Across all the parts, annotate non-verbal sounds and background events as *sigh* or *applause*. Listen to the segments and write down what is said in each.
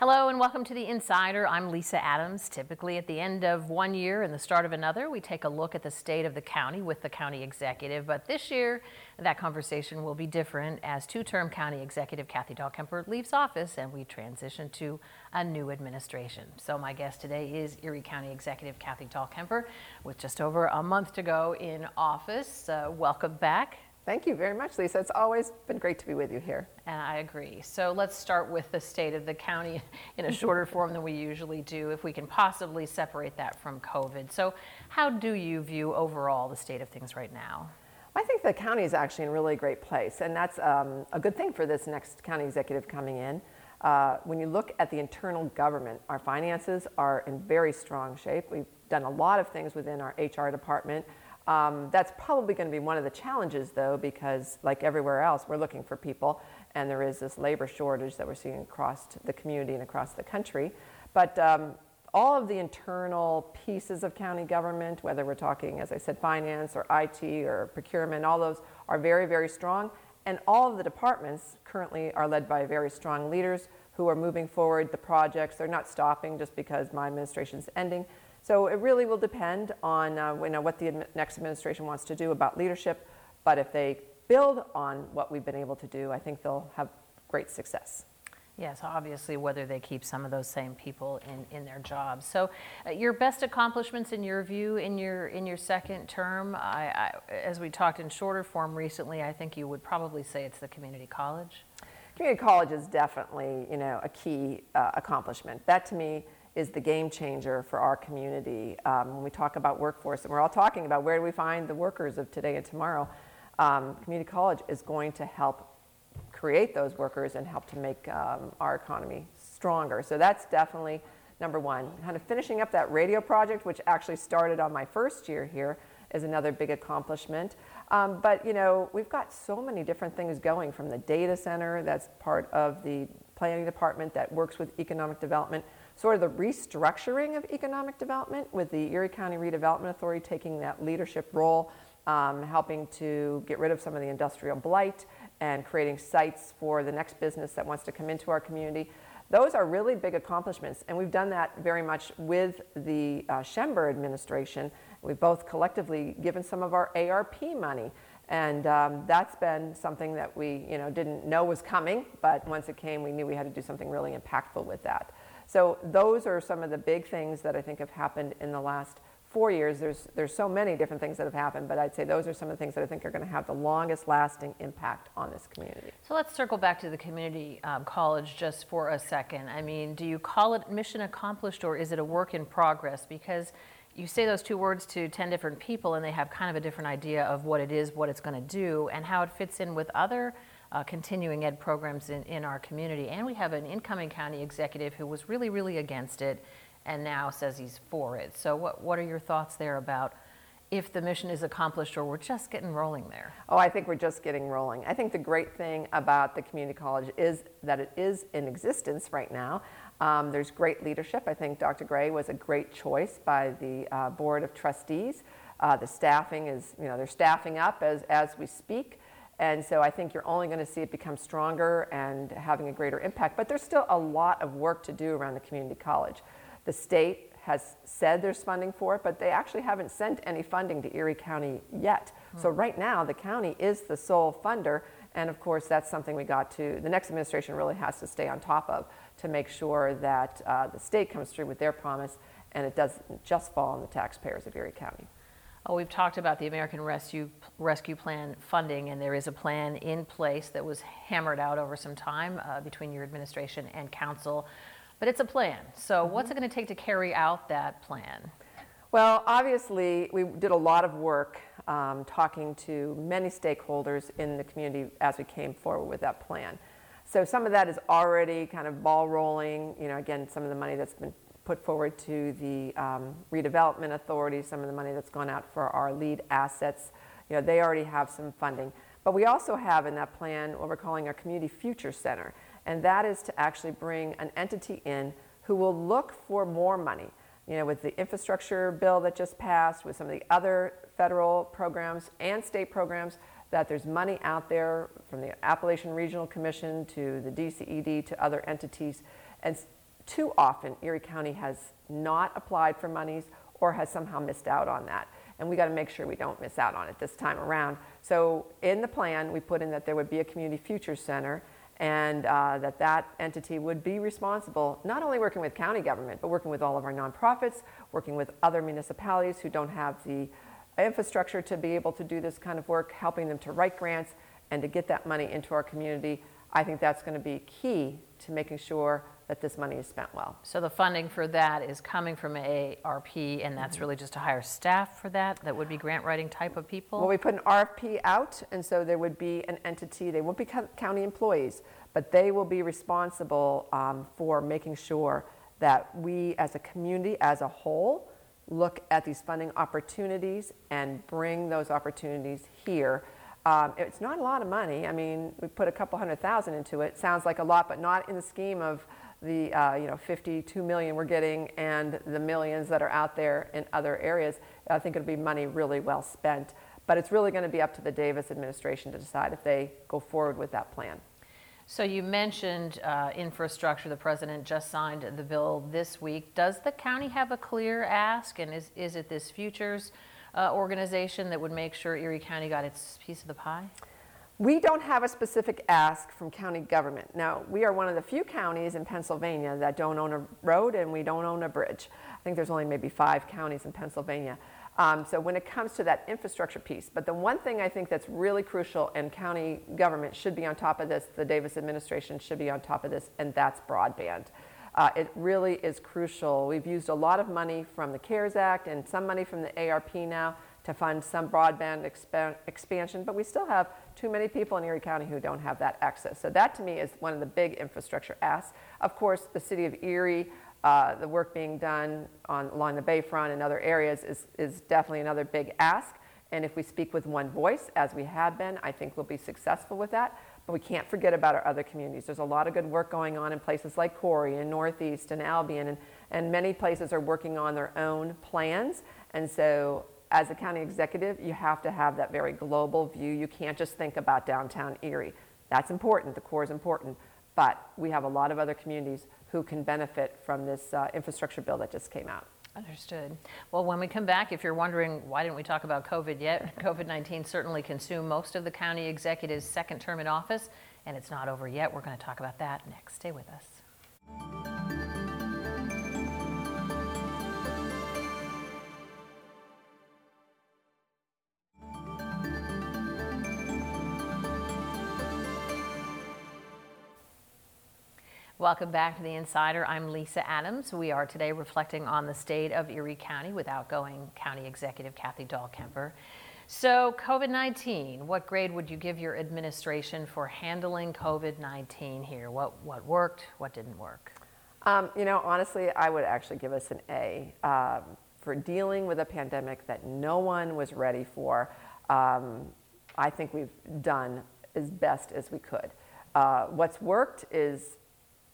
Hello and welcome to The Insider. I'm Lisa Adams. Typically, at the end of one year and the start of another, we take a look at the state of the county with the county executive. But this year, that conversation will be different as two term county executive Kathy Dahlkemper leaves office and we transition to a new administration. So, my guest today is Erie County Executive Kathy Dahlkemper with just over a month to go in office. Uh, welcome back. Thank you very much, Lisa. It's always been great to be with you here. And I agree. So let's start with the state of the county in a shorter *laughs* form than we usually do, if we can possibly separate that from COVID. So, how do you view overall the state of things right now? I think the county is actually in a really great place, and that's um, a good thing for this next county executive coming in. Uh, when you look at the internal government, our finances are in very strong shape. We've done a lot of things within our HR department. Um, that's probably going to be one of the challenges, though, because like everywhere else, we're looking for people, and there is this labor shortage that we're seeing across the community and across the country. But um, all of the internal pieces of county government, whether we're talking, as I said, finance or IT or procurement, all those are very, very strong. And all of the departments currently are led by very strong leaders who are moving forward the projects. They're not stopping just because my administration is ending. So it really will depend on uh, you know, what the next administration wants to do about leadership. But if they build on what we've been able to do, I think they'll have great success. Yes, obviously, whether they keep some of those same people in, in their jobs. So, uh, your best accomplishments, in your view, in your in your second term, I, I, as we talked in shorter form recently, I think you would probably say it's the community college. Community college is definitely, you know, a key uh, accomplishment. That to me is the game changer for our community. Um, when we talk about workforce, and we're all talking about where do we find the workers of today and tomorrow, um, community college is going to help create those workers and help to make um, our economy stronger. So that's definitely number one. Kind of finishing up that radio project, which actually started on my first year here, is another big accomplishment. Um, but you know, we've got so many different things going from the data center that's part of the planning department that works with economic development sort of the restructuring of economic development with the Erie County Redevelopment Authority taking that leadership role, um, helping to get rid of some of the industrial blight and creating sites for the next business that wants to come into our community. Those are really big accomplishments, and we've done that very much with the uh, Schember administration. We've both collectively given some of our ARP money, and um, that's been something that we, you know, didn't know was coming, but once it came, we knew we had to do something really impactful with that. So those are some of the big things that I think have happened in the last four years. There's, there's so many different things that have happened, but I'd say those are some of the things that I think are going to have the longest lasting impact on this community. So let's circle back to the community um, college just for a second. I mean, do you call it mission accomplished or is it a work in progress? Because you say those two words to 10 different people and they have kind of a different idea of what it is, what it's going to do, and how it fits in with other uh, continuing ed programs in, in our community. And we have an incoming county executive who was really, really against it and now says he's for it. So, what, what are your thoughts there about if the mission is accomplished or we're just getting rolling there? Oh, I think we're just getting rolling. I think the great thing about the community college is that it is in existence right now. Um, there's great leadership. I think Dr. Gray was a great choice by the uh, Board of Trustees. Uh, the staffing is, you know, they're staffing up as, as we speak. And so I think you're only going to see it become stronger and having a greater impact. But there's still a lot of work to do around the community college. The state has said there's funding for it, but they actually haven't sent any funding to Erie County yet. Mm-hmm. So right now, the county is the sole funder. And of course, that's something we got to, the next administration really has to stay on top of to make sure that uh, the state comes through with their promise and it doesn't just fall on the taxpayers of Erie County. Oh, we've talked about the American Rescue, Rescue Plan funding, and there is a plan in place that was hammered out over some time uh, between your administration and council. But it's a plan. So, mm-hmm. what's it going to take to carry out that plan? Well, obviously, we did a lot of work um, talking to many stakeholders in the community as we came forward with that plan. So, some of that is already kind of ball rolling. You know, again, some of the money that's been put forward to the um, redevelopment authority, some of the money that's gone out for our lead assets. You know, they already have some funding. But we also have in that plan what we're calling our Community Future Center, and that is to actually bring an entity in who will look for more money. You know, with the infrastructure bill that just passed, with some of the other federal programs and state programs, that there's money out there from the Appalachian Regional Commission to the DCED to other entities. And too often Erie County has not applied for monies or has somehow missed out on that. And we got to make sure we don't miss out on it this time around. So in the plan, we put in that there would be a community futures center and uh, that that entity would be responsible, not only working with county government, but working with all of our nonprofits, working with other municipalities who don't have the infrastructure to be able to do this kind of work, helping them to write grants and to get that money into our community. I think that's going to be key to making sure that this money is spent well. So the funding for that is coming from ARP, and that's really just to hire staff for that? That would be grant writing type of people? Well, we put an RFP out, and so there would be an entity, they won't be co- county employees, but they will be responsible um, for making sure that we as a community as a whole look at these funding opportunities and bring those opportunities here. Um, it's not a lot of money. I mean, we put a couple hundred thousand into it. Sounds like a lot, but not in the scheme of the uh, you know 52 million we're getting and the millions that are out there in other areas. I think it'll be money really well spent. But it's really going to be up to the Davis administration to decide if they go forward with that plan. So you mentioned uh, infrastructure. The president just signed the bill this week. Does the county have a clear ask, and is, is it this futures uh, organization that would make sure Erie County got its piece of the pie? We don't have a specific ask from county government. Now, we are one of the few counties in Pennsylvania that don't own a road and we don't own a bridge. I think there's only maybe five counties in Pennsylvania. Um, so when it comes to that infrastructure piece, but the one thing I think that's really crucial and county government should be on top of this, the Davis administration should be on top of this, and that's broadband. Uh, it really is crucial. We've used a lot of money from the CARES Act and some money from the ARP now to fund some broadband expan- expansion, but we still have too many people in Erie County who don't have that access. So that to me is one of the big infrastructure asks. Of course, the city of Erie, uh, the work being done on, along the bayfront and other areas is, is definitely another big ask. And if we speak with one voice, as we have been, I think we'll be successful with that. But we can't forget about our other communities. There's a lot of good work going on in places like Corry and Northeast and Albion, and, and many places are working on their own plans. And so as a county executive, you have to have that very global view. You can't just think about downtown Erie. That's important, the core is important, but we have a lot of other communities who can benefit from this uh, infrastructure bill that just came out. Understood. Well, when we come back, if you're wondering why didn't we talk about COVID yet, *laughs* COVID 19 certainly consumed most of the county executive's second term in office, and it's not over yet. We're going to talk about that next. Stay with us. Welcome back to The Insider. I'm Lisa Adams. We are today reflecting on the state of Erie County with outgoing County Executive Kathy Dahlkemper. So, COVID 19, what grade would you give your administration for handling COVID 19 here? What, what worked, what didn't work? Um, you know, honestly, I would actually give us an A um, for dealing with a pandemic that no one was ready for. Um, I think we've done as best as we could. Uh, what's worked is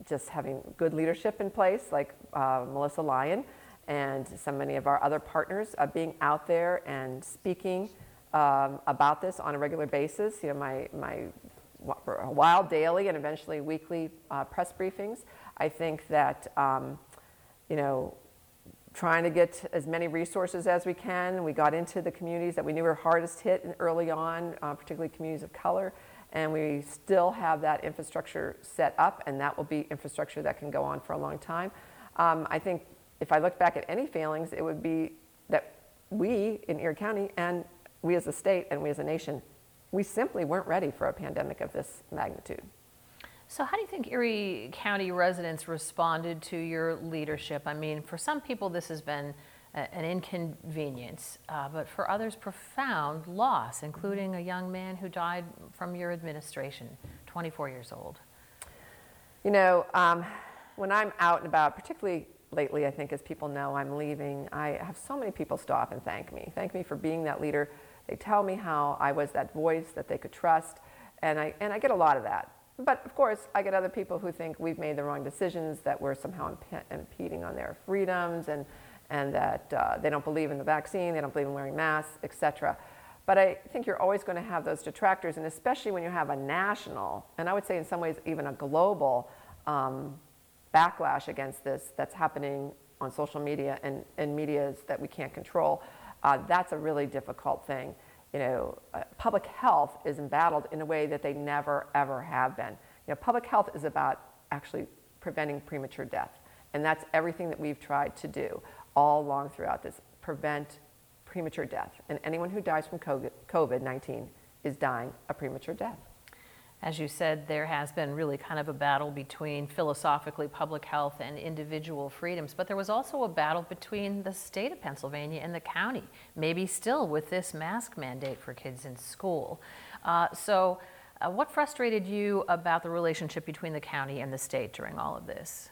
just having good leadership in place, like uh, Melissa Lyon and so many of our other partners, uh, being out there and speaking um, about this on a regular basis. You know, my, my while daily and eventually weekly uh, press briefings. I think that, um, you know, trying to get as many resources as we can. We got into the communities that we knew were hardest hit early on, uh, particularly communities of color and we still have that infrastructure set up, and that will be infrastructure that can go on for a long time. Um, I think if I look back at any failings, it would be that we in Erie County and we as a state and we as a nation, we simply weren't ready for a pandemic of this magnitude. So, how do you think Erie County residents responded to your leadership? I mean, for some people, this has been an inconvenience, uh, but for others, profound loss, including a young man who died from your administration, 24 years old. You know, um, when I'm out and about, particularly lately, I think as people know I'm leaving, I have so many people stop and thank me. Thank me for being that leader. They tell me how I was that voice that they could trust, and I, and I get a lot of that. But of course, I get other people who think we've made the wrong decisions, that we're somehow imp- impeding on their freedoms, and and that uh, they don't believe in the vaccine, they don't believe in wearing masks, etc. But I think you're always going to have those detractors, and especially when you have a national, and I would say in some ways even a global um, backlash against this that's happening on social media and, and medias that we can't control, uh, that's a really difficult thing. You know, uh, public health is embattled in a way that they never, ever have been. You know, public health is about actually preventing premature death. And that's everything that we've tried to do all along throughout this prevent premature death. And anyone who dies from COVID 19 is dying a premature death. As you said, there has been really kind of a battle between philosophically public health and individual freedoms, but there was also a battle between the state of Pennsylvania and the county, maybe still with this mask mandate for kids in school. Uh, so, uh, what frustrated you about the relationship between the county and the state during all of this?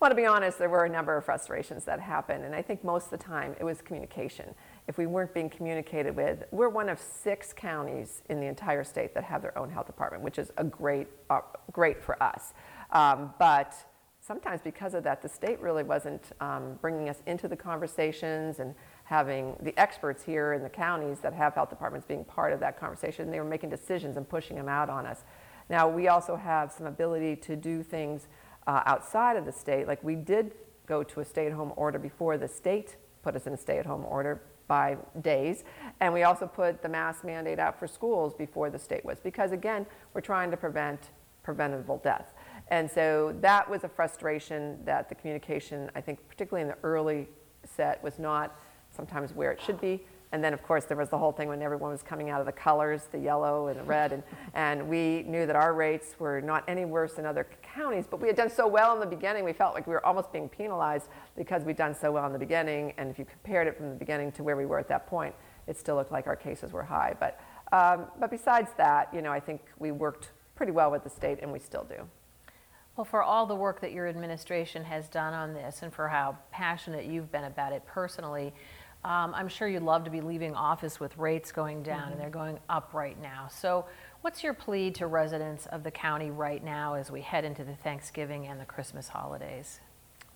Well, to be honest, there were a number of frustrations that happened, and I think most of the time it was communication. If we weren't being communicated with, we're one of six counties in the entire state that have their own health department, which is a great, uh, great for us. Um, but sometimes because of that, the state really wasn't um, bringing us into the conversations and having the experts here in the counties that have health departments being part of that conversation. They were making decisions and pushing them out on us. Now, we also have some ability to do things uh, outside of the state. Like we did go to a stay at home order before the state put us in a stay at home order by days. And we also put the mask mandate out for schools before the state was, because again, we're trying to prevent preventable death. And so that was a frustration that the communication, I think, particularly in the early set, was not sometimes where it should be. And then, of course, there was the whole thing when everyone was coming out of the colors, the yellow and the red. And, and we knew that our rates were not any worse than other counties, but we had done so well in the beginning, we felt like we were almost being penalized because we'd done so well in the beginning. And if you compared it from the beginning to where we were at that point, it still looked like our cases were high. But, um, but besides that, you know, I think we worked pretty well with the state, and we still do. Well, for all the work that your administration has done on this and for how passionate you've been about it personally, um, I'm sure you'd love to be leaving office with rates going down, mm-hmm. and they're going up right now. So, what's your plea to residents of the county right now as we head into the Thanksgiving and the Christmas holidays?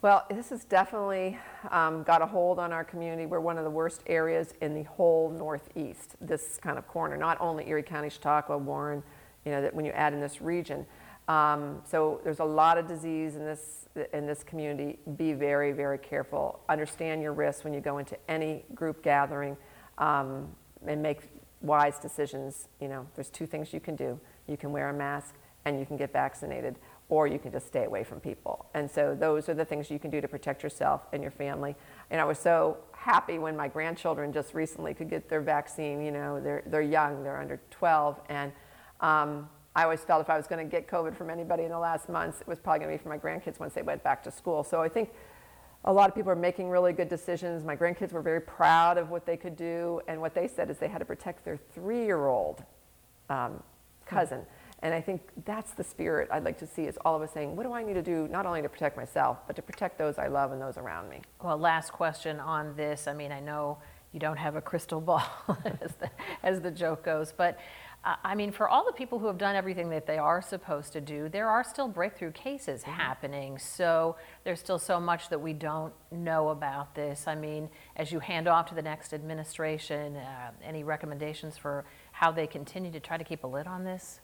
Well, this has definitely um, got a hold on our community. We're one of the worst areas in the whole Northeast, this kind of corner, not only Erie County, Chautauqua, Warren, you know, that when you add in this region. Um, so there's a lot of disease in this in this community, be very, very careful. Understand your risks when you go into any group gathering um, and make wise decisions. You know, there's two things you can do. You can wear a mask and you can get vaccinated, or you can just stay away from people. And so those are the things you can do to protect yourself and your family. And I was so happy when my grandchildren just recently could get their vaccine. You know, they're, they're young, they're under 12, and um, I always felt if I was going to get COVID from anybody in the last months, it was probably going to be from my grandkids once they went back to school. So I think a lot of people are making really good decisions. My grandkids were very proud of what they could do, and what they said is they had to protect their three year old um, cousin. And I think that's the spirit I'd like to see is all of us saying, what do I need to do not only to protect myself, but to protect those I love and those around me? Well, last question on this. I mean, I know you don't have a crystal ball, *laughs* as, the, as the joke goes, but I mean, for all the people who have done everything that they are supposed to do, there are still breakthrough cases mm-hmm. happening. So there's still so much that we don't know about this. I mean, as you hand off to the next administration, uh, any recommendations for how they continue to try to keep a lid on this?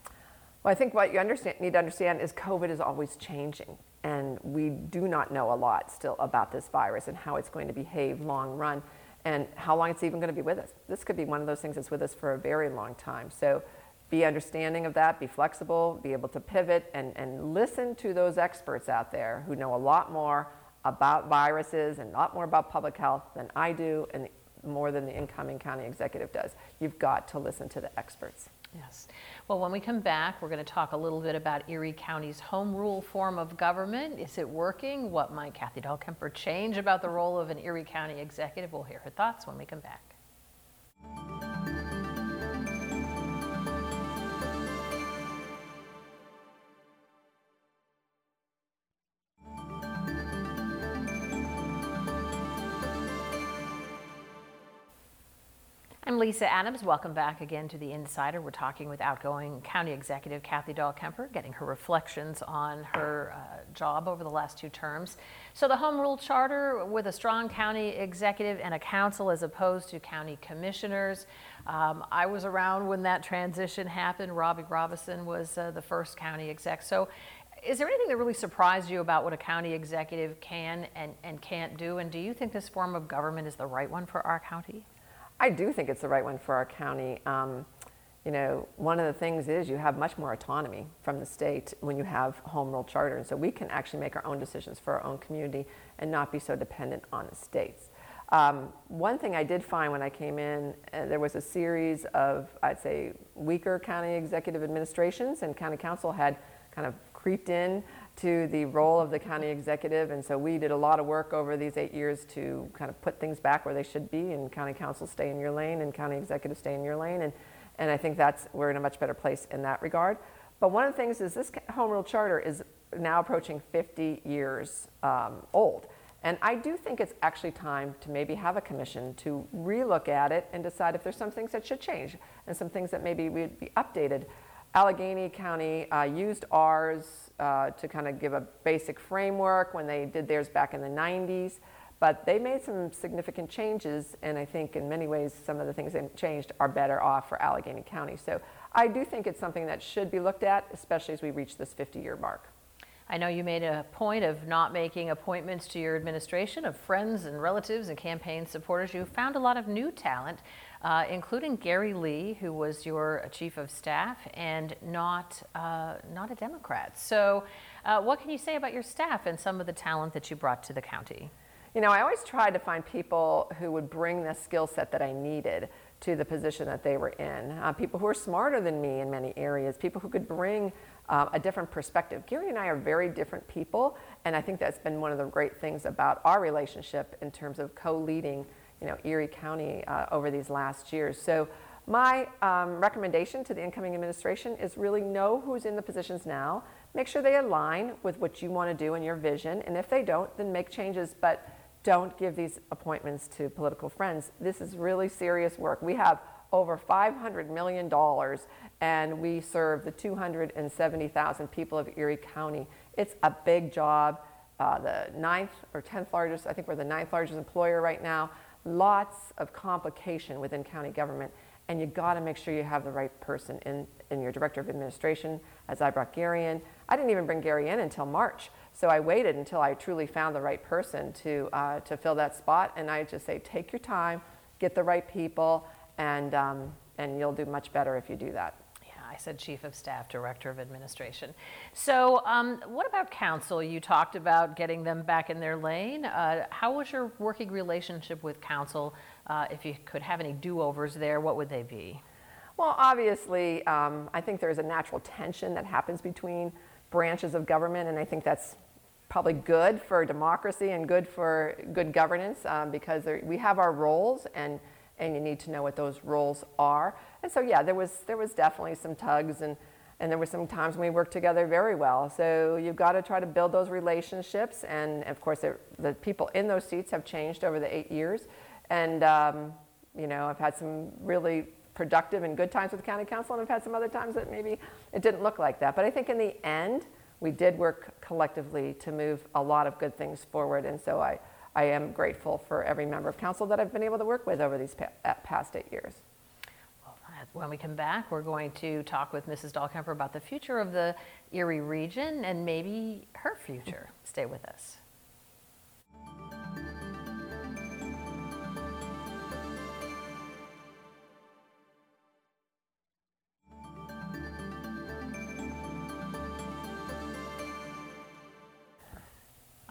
Well, I think what you understand, need to understand is COVID is always changing, and we do not know a lot still about this virus and how it's going to behave long run and how long it's even going to be with us. This could be one of those things that's with us for a very long time. So be understanding of that, be flexible, be able to pivot, and, and listen to those experts out there who know a lot more about viruses and a lot more about public health than I do and more than the incoming county executive does. You've got to listen to the experts. Yes. Well, when we come back, we're going to talk a little bit about Erie County's home rule form of government. Is it working? What might Kathy Dahlkemper change about the role of an Erie County executive? We'll hear her thoughts when we come back. I'm Lisa Adams. Welcome back again to The Insider. We're talking with outgoing County Executive Kathy Dahlkemper, getting her reflections on her uh, job over the last two terms. So, the Home Rule Charter with a strong county executive and a council as opposed to county commissioners. Um, I was around when that transition happened. Robbie Robison was uh, the first county exec. So, is there anything that really surprised you about what a county executive can and, and can't do? And do you think this form of government is the right one for our county? I do think it's the right one for our county. Um, you know, one of the things is you have much more autonomy from the state when you have home rule charter. And so we can actually make our own decisions for our own community and not be so dependent on the states. Um, one thing I did find when I came in, uh, there was a series of, I'd say, weaker county executive administrations, and county council had kind of creeped in to the role of the county executive. And so we did a lot of work over these eight years to kind of put things back where they should be, and county council stay in your lane, and county executive stay in your lane. And, and I think that's, we're in a much better place in that regard. But one of the things is this home rule charter is now approaching 50 years um, old. And I do think it's actually time to maybe have a commission to relook at it and decide if there's some things that should change and some things that maybe would be updated. Allegheny County uh, used ours uh, to kind of give a basic framework when they did theirs back in the 90s, but they made some significant changes, and I think in many ways some of the things they changed are better off for Allegheny County. So I do think it's something that should be looked at, especially as we reach this 50 year mark. I know you made a point of not making appointments to your administration of friends and relatives and campaign supporters. You found a lot of new talent, uh, including Gary Lee, who was your chief of staff and not uh, not a Democrat. So, uh, what can you say about your staff and some of the talent that you brought to the county? You know, I always tried to find people who would bring the skill set that I needed to the position that they were in. Uh, people who are smarter than me in many areas, people who could bring um, a different perspective. Gary and I are very different people, and I think that's been one of the great things about our relationship in terms of co-leading, you know, Erie County uh, over these last years. So my um, recommendation to the incoming administration is really know who's in the positions now, make sure they align with what you want to do and your vision, and if they don't, then make changes, but don't give these appointments to political friends. This is really serious work. We have over $500 million and we serve the 270,000 people of Erie County. It's a big job. Uh, the ninth or 10th largest, I think we're the ninth largest employer right now. Lots of complication within county government, and you got to make sure you have the right person in, in your director of administration, as I brought Gary in. I didn't even bring Gary in until March, so I waited until I truly found the right person to, uh, to fill that spot, and I just say, take your time, get the right people, and, um, and you'll do much better if you do that. I said Chief of Staff, Director of Administration. So, um, what about council? You talked about getting them back in their lane. Uh, how was your working relationship with council? Uh, if you could have any do overs there, what would they be? Well, obviously, um, I think there's a natural tension that happens between branches of government, and I think that's probably good for democracy and good for good governance um, because there, we have our roles and and you need to know what those roles are. And so, yeah, there was, there was definitely some tugs and, and there were some times when we worked together very well. So you've got to try to build those relationships. And of course, the people in those seats have changed over the eight years. And, um, you know, I've had some really productive and good times with the county council, and I've had some other times that maybe it didn't look like that. But I think in the end, we did work collectively to move a lot of good things forward. And so I, I am grateful for every member of council that I've been able to work with over these uh, past eight years. When we come back, we're going to talk with Mrs. Dahlkemper about the future of the Erie region and maybe her future. Stay with us.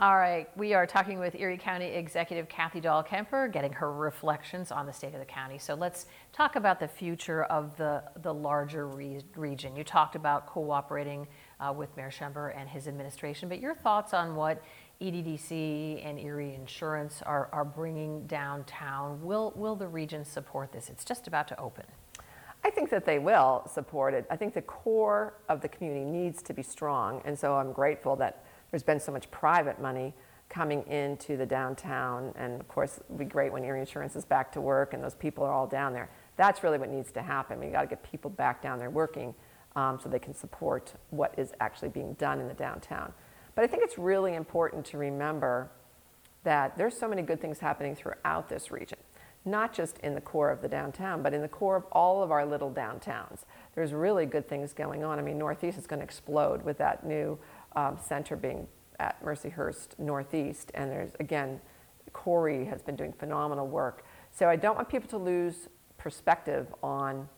All right, we are talking with Erie County Executive Kathy Dahlkemper, getting her reflections on the state of the county. So let's talk about the future of the, the larger re- region. You talked about cooperating uh, with Mayor Schember and his administration, but your thoughts on what EDDC and Erie Insurance are, are bringing downtown. Will, will the region support this? It's just about to open. I think that they will support it. I think the core of the community needs to be strong, and so I'm grateful that there's been so much private money coming into the downtown. And of course, it would be great when Erie Insurance is back to work and those people are all down there. That's really what needs to happen. We got to get people back down there working um, so they can support what is actually being done in the downtown. But I think it's really important to remember that there's so many good things happening throughout this region, not just in the core of the downtown, but in the core of all of our little downtowns. There's really good things going on. I mean, Northeast is going to explode with that new um, center being at Mercyhurst Northeast. And there's, again, Corry has been doing phenomenal work. So I don't want people to lose perspective on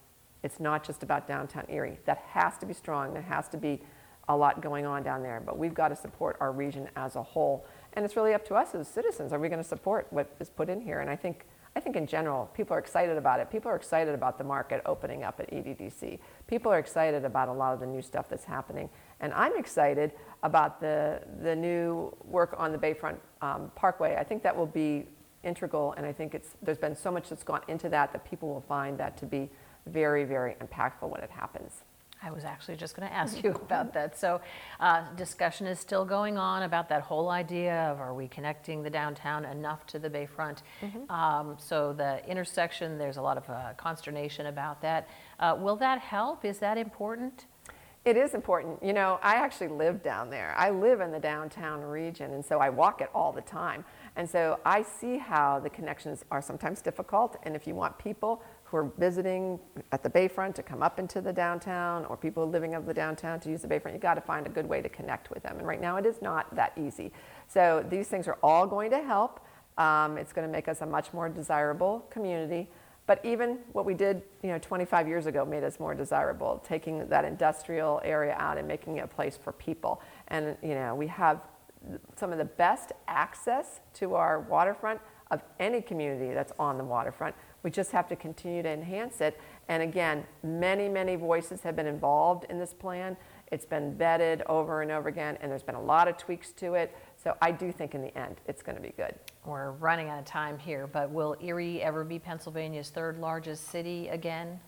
it's not just about downtown Erie. That has to be strong. There has to be a lot going on down there. But we've got to support our region as a whole. And it's really up to us as citizens. Are we going to support what is put in here? And I think, I think in general, people are excited about it. People are excited about the market opening up at EDDC. People are excited about a lot of the new stuff that's happening. And I'm excited about the, the new work on the Bayfront um, Parkway. I think that will be integral, and I think it's, there's been so much that's gone into that that people will find that to be very, very impactful when it happens. I was actually just going to ask you about that. So, uh, discussion is still going on about that whole idea of are we connecting the downtown enough to the bayfront? Um, so, the intersection, there's a lot of uh, consternation about that. Uh, will that help? Is that important? It is important. You know, I actually live down there. I live in the downtown region, and so I walk it all the time. And so I see how the connections are sometimes difficult. And if you want people who are visiting at the bayfront to come up into the downtown, or people living of the downtown to use the bayfront, you got to find a good way to connect with them. And right now, it is not that easy. So these things are all going to help. Um, it's going to make us a much more desirable community. But even what we did, you know, 25 years ago made us more desirable, taking that industrial area out and making it a place for people. And, you know, we have some of the best access to our waterfront of any community that's on the waterfront. We just have to continue to enhance it. And again, many, many voices have been involved in this plan. It's been vetted over and over again, and there's been a lot of tweaks to it. So I do think in the end, it's going to be good. We're running out of time here, but will Erie ever be Pennsylvania's third largest city again?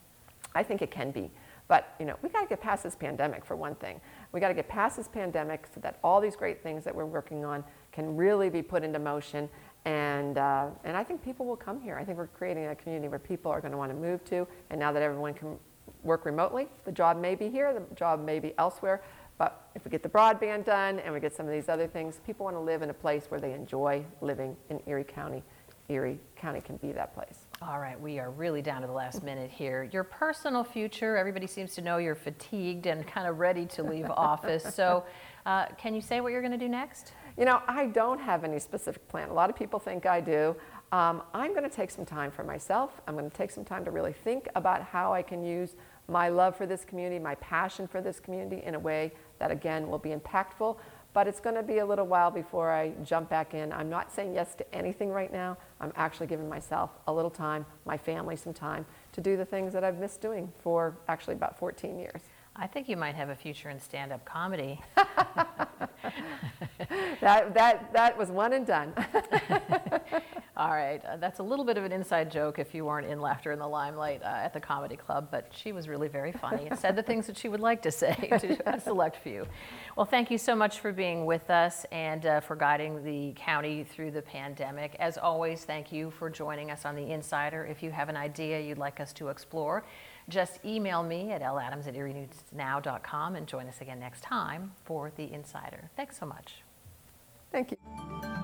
I think it can be. But you know, we got to get past this pandemic for one thing. We got to get past this pandemic so that all these great things that we're working on can really be put into motion. And uh, and I think people will come here. I think we're creating a community where people are going to want to move to. And now that everyone can work remotely, the job may be here, the job may be elsewhere. But if we get the broadband done and we get some of these other things, people want to live in a place where they enjoy living in Erie County. Erie County can be that place. All right, we are really down to the last minute here. Your personal future, everybody seems to know you're fatigued and kind of ready to leave *laughs* office. So, uh, can you say what you're going to do next? You know, I don't have any specific plan. A lot of people think I do. Um, I'm going to take some time for myself. I'm going to take some time to really think about how I can use my love for this community, my passion for this community in a way that, again, will be impactful. But it's going to be a little while before I jump back in. I'm not saying yes to anything right now. I'm actually giving myself a little time, my family some time to do the things that I've missed doing for actually about 14 years. I think you might have a future in stand up comedy. *laughs* That, that, that was one and done. *laughs* All right, uh, that's a little bit of an inside joke if you weren't in Laughter in the Limelight uh, at the Comedy Club, but she was really very funny and said the things that she would like to say *laughs* to a select few. Well, thank you so much for being with us and uh, for guiding the county through the pandemic. As always, thank you for joining us on The Insider. If you have an idea you'd like us to explore, just email me at ladams at erienewsnow.com and join us again next time for The Insider. Thanks so much. Thank you.